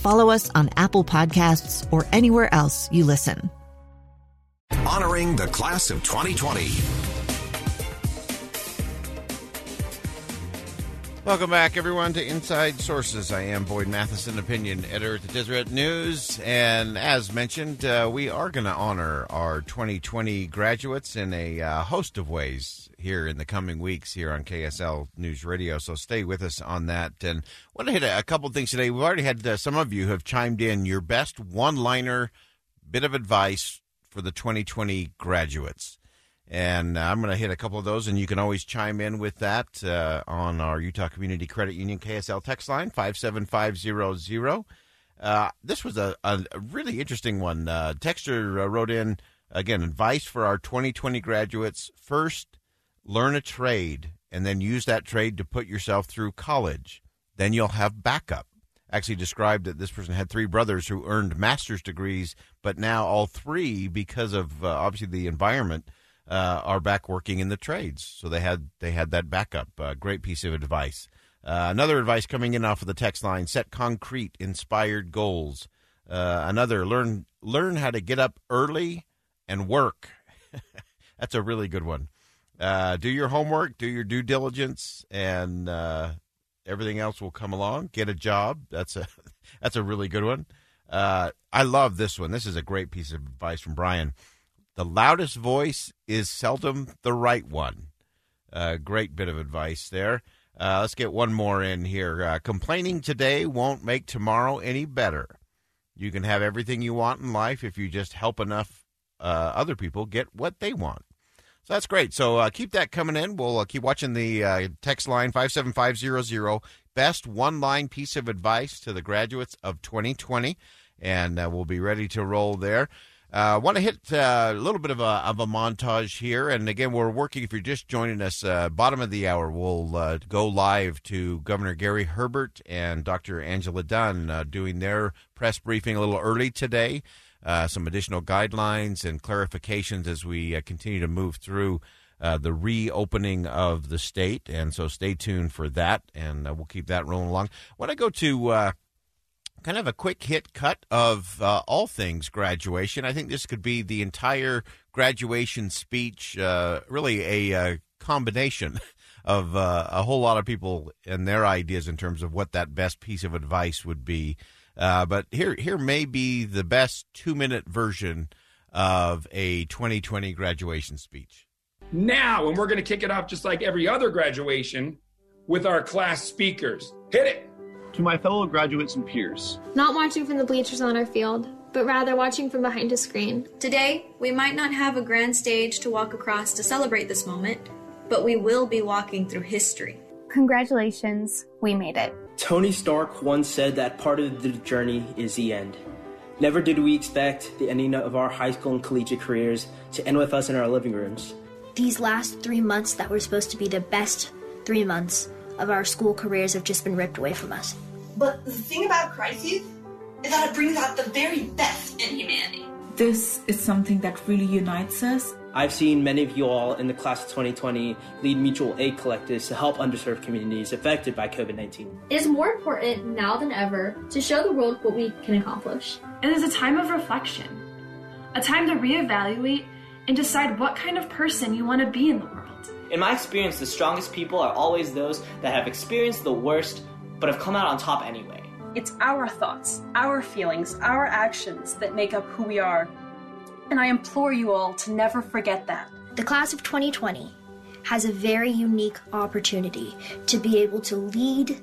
follow us on Apple Podcasts, or anywhere else you listen. Honoring the class of 2020. Welcome back, everyone, to Inside Sources. I am Boyd Matheson, opinion editor at the Deseret News. And as mentioned, uh, we are going to honor our 2020 graduates in a uh, host of ways here in the coming weeks here on KSL News Radio. So stay with us on that. And I want to hit a, a couple things today. We've already had uh, some of you have chimed in your best one liner bit of advice for the 2020 graduates. And I'm going to hit a couple of those, and you can always chime in with that uh, on our Utah Community Credit Union KSL text line, 57500. Uh, this was a, a, really interesting one. Uh, Texter uh, wrote in, again, advice for our 2020 graduates. First, learn a trade, and then use that trade to put yourself through college. Then you'll have backup. Actually, described that this person had three brothers who earned master's degrees, but now all three, because of uh, obviously the environment, uh, are back working in the trades. So they had they had that backup. Uh, great piece of advice. Uh, another advice coming in off of the text line: set concrete, inspired goals. Uh, another learn learn how to get up early and work. That's a really good one. Uh, do your homework, do your due diligence, and uh, everything else will come along. Get a job. That's a that's a really good one. I love this one. This is a great piece of advice from Brian. The loudest voice is seldom the right one. Uh, great bit of advice there. Uh, let's get one more in here. Uh, complaining today won't make tomorrow any better. You can have everything you want in life if you just help enough uh, other people get what they want. So that's great. So uh, keep that coming in. We'll uh, keep watching the text line 57500. Best one line piece of advice to the graduates of 2020. And we'll be ready to roll there. I uh, want to hit uh, a little bit of a, of a montage here. And again, we're working, if you're just joining us, uh, bottom of the hour, we'll uh, go live to Governor Gary Herbert and Dr. Angela Dunn uh, doing their press briefing a little early today. Uh, some additional guidelines and clarifications as we continue to move through the reopening of the state. And so stay tuned for that, and we'll keep that rolling along. When I go to kind of a quick hit cut of uh, all things graduation. I think this could be the entire graduation speech, uh, really a, uh, combination of uh, a whole lot of people and their ideas in terms of what that best piece of advice would be. Uh, but here, here may be the best two minute version of a 2020 graduation speech. Now, and we're going to kick it off just like every other graduation with our class speakers. Hit it. To my fellow graduates and peers, not watching from the bleachers on our field, but rather watching from behind a screen. Today, we might not have a grand stage to walk across to celebrate this moment, but we will be walking through history. Congratulations, we made it. Tony Stark once said that part of the journey is the end. Never did we expect the ending of our high school and collegiate careers to end with us in our living rooms. These last three months that were supposed to be the best three months of our school careers have just been ripped away from us. But the thing about crises is that it brings out the very best in humanity. This is something that really unites us. I've seen many of you all in the class of 2020 lead mutual aid collectives to help underserved communities affected by COVID 19. It is more important now than ever to show the world what we can accomplish. It is a time of reflection, a time to reevaluate and decide what kind of person you want to be in the world. In my experience, the strongest people are always those that have experienced the worst but have come out on top anyway. It's our thoughts, our feelings, our actions that make up who we are. And I implore you all to never forget that. The class of 2020 has a very unique opportunity to be able to lead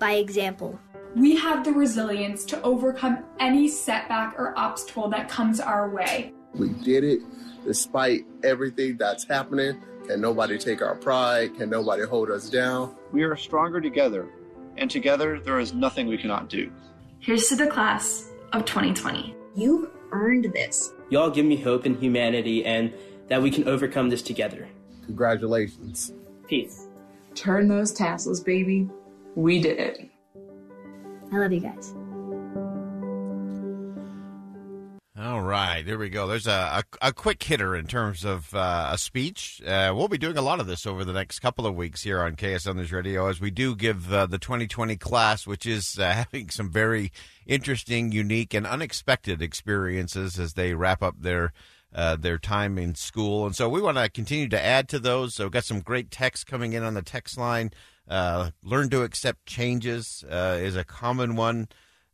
by example. We have the resilience to overcome any setback or obstacle that comes our way. We did it despite everything that's happening. Can nobody take our pride? Can nobody hold us down? We are stronger together, and together there is nothing we cannot do. Here's to the class of 2020. You've earned this. Y'all give me hope in humanity and that we can overcome this together. Congratulations. Peace. Turn those tassels, baby. We did it. I love you guys. All right, there we go. There's a, a, a quick hitter in terms of uh, a speech. Uh, we'll be doing a lot of this over the next couple of weeks here on KSL News Radio as we do give uh, the 2020 class, which is uh, having some very interesting, unique, and unexpected experiences as they wrap up their uh, their time in school. And so we want to continue to add to those. So we've got some great text coming in on the text line. Uh, learn to accept changes is a common one.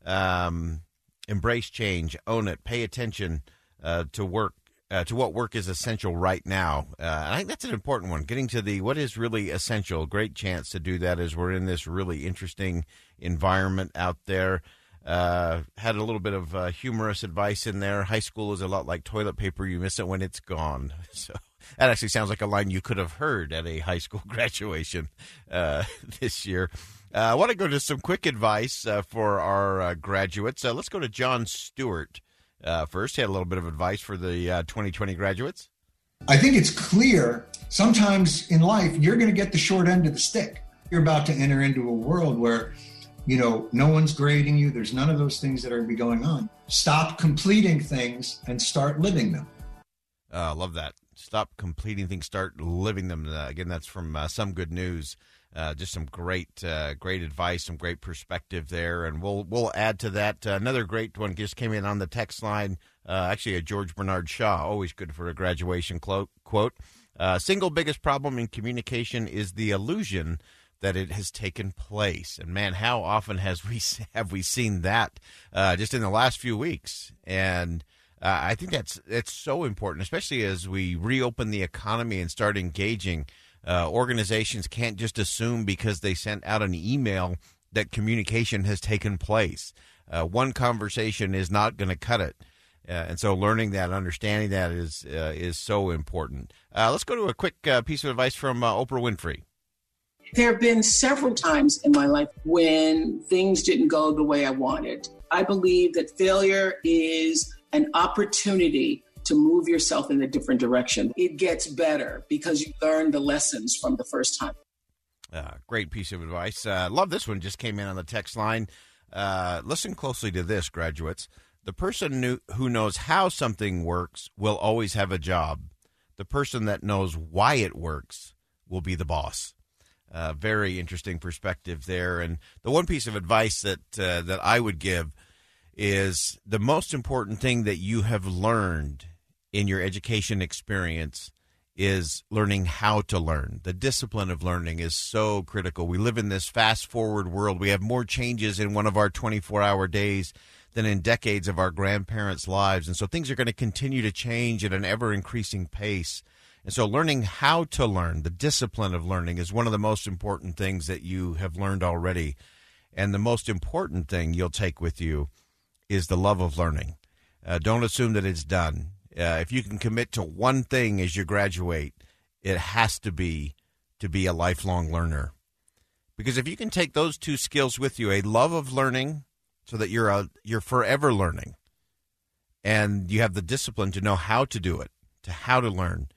Um, embrace change, own it, pay attention uh, to work. Uh, to what work is essential right now. Uh, I think that's an important one. Getting to the what is really essential. Great chance to do that as we're in this really interesting environment out there. Uh, had a little bit of uh, humorous advice in there. High school is a lot like toilet paper. You miss it when it's gone. So that actually sounds like a line you could have heard at a high school graduation uh, this year. Uh, I want to go to some quick advice uh, for our uh, graduates. Uh, let's go to John Stewart uh, first. He had a little bit of advice for the 2020 graduates. I think it's clear sometimes in life you're going to get the short end of the stick. You're about to enter into a world where, you know, no one's grading you. There's none of those things that are going to be going on. Stop completing things and start living them. I love that. Stop completing things, start living them. again, that's from Some Good News. Uh, just some great, uh, great advice, some great perspective there, and we'll we'll add to that. Uh, another great one just came in on the text line. Uh, actually, a George Bernard Shaw, always good for a graduation quote. quote. Uh, single biggest problem in communication is the illusion that it has taken place, and man, how often has we have we seen that uh, just in the last few weeks? And I think that's that's so important, especially as we reopen the economy and start engaging. Uh, organizations can't just assume because they sent out an email that communication has taken place. Uh, one conversation is not going to cut it. Uh, and so learning that, understanding that is uh, is so important. Uh, let's go to a quick uh, piece of advice from Oprah Winfrey. There have been several times in my life when things didn't go the way I wanted. I believe that failure is an opportunity to move yourself in a different direction. It gets better because you learn the lessons from the first time. Uh, great piece of advice. Uh, love this one. Just came in on the text line. Uh, listen closely to this, graduates. The person who knows how something works will always have a job. The person that knows why it works will be the boss. Uh, very interesting perspective there. And the one piece of advice that uh, that I would give is the most important thing that you have learned in your education experience is learning how to learn. The discipline of learning is so critical. We live in this fast forward world. We have more changes in one of our 24 hour days than in decades of our grandparents' lives. And so things are going to continue to change at an ever increasing pace. And so learning how to learn, the discipline of learning, is one of the most important things that you have learned already. And the most important thing you'll take with you is the love of learning. Uh, don't assume that it's done uh, if you can commit to one thing as you graduate, it has to be to be a lifelong learner. Because if you can take those two skills with you, a love of learning, so that you're a, you're forever learning, and you have the discipline to know how to do it, to how to learn,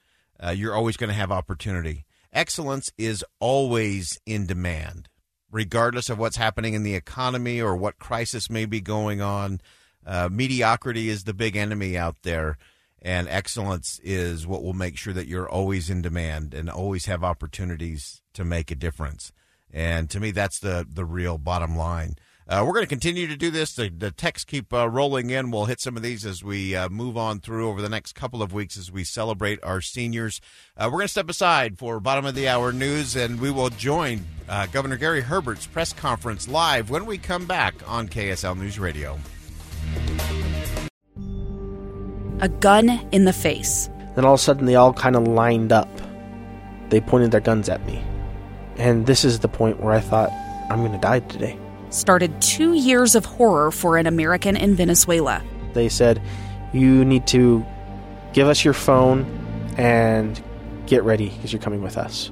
uh, you're always going to have opportunity. Excellence is always in demand, regardless of what's happening in the economy or what crisis may be going on. Uh, mediocrity is the big enemy out there and excellence is what will make sure that you're always in demand and always have opportunities to make a difference. And to me, that's the the real bottom line. Uh, we're going to continue to do this. The, the texts keep uh, rolling in. We'll hit some of these as we uh, move on through over the next couple of weeks as we celebrate our seniors. Uh, we're going to step aside for bottom of the hour news, and we will join uh, Governor Gary Herbert's press conference live when we come back on KSL News Radio. a gun in the face. Then all of a sudden, they all kind of lined up. They pointed their guns at me. And this is the point where I thought, I'm going to die today. Started two years of horror for an American in Venezuela. They said, You need to give us your phone and get ready because you're coming with us.